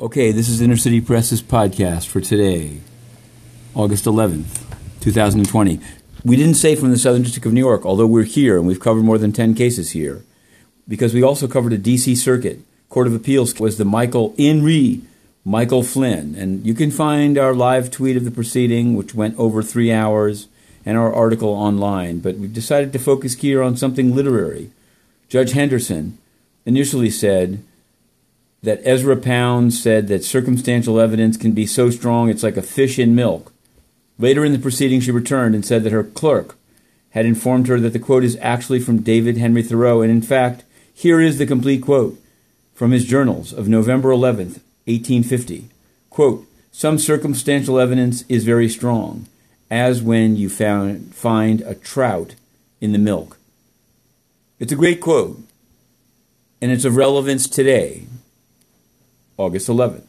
Okay, this is Inner City Press's podcast for today, August 11th, 2020. We didn't say from the Southern District of New York, although we're here and we've covered more than 10 cases here, because we also covered a D.C. Circuit. Court of Appeals was the Michael re Michael Flynn. And you can find our live tweet of the proceeding, which went over three hours, and our article online. But we've decided to focus here on something literary. Judge Henderson initially said, that Ezra Pound said that circumstantial evidence can be so strong it's like a fish in milk. Later in the proceeding, she returned and said that her clerk had informed her that the quote is actually from David Henry Thoreau, and in fact, here is the complete quote from his journals of November 11th, 1850. Quote, Some circumstantial evidence is very strong, as when you found, find a trout in the milk. It's a great quote, and it's of relevance today August 11th,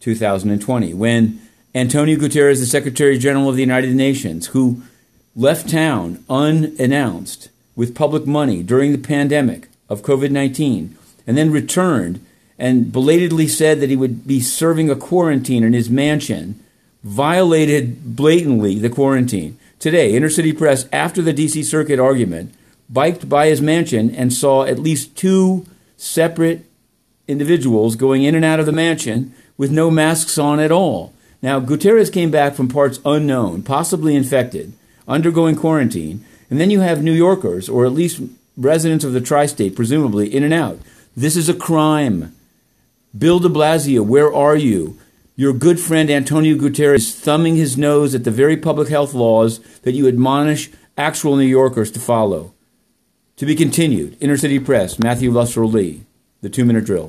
2020, when Antonio Guterres, the Secretary General of the United Nations, who left town unannounced with public money during the pandemic of COVID 19 and then returned and belatedly said that he would be serving a quarantine in his mansion, violated blatantly the quarantine. Today, Inner City Press, after the DC Circuit argument, biked by his mansion and saw at least two separate individuals going in and out of the mansion with no masks on at all. Now, Guterres came back from parts unknown, possibly infected, undergoing quarantine, and then you have New Yorkers, or at least residents of the tri state, presumably, in and out. This is a crime. Bill de Blasio, where are you? Your good friend Antonio Guterres is thumbing his nose at the very public health laws that you admonish actual New Yorkers to follow. To be continued, Inner City Press, Matthew Russell Lee, the two minute drill.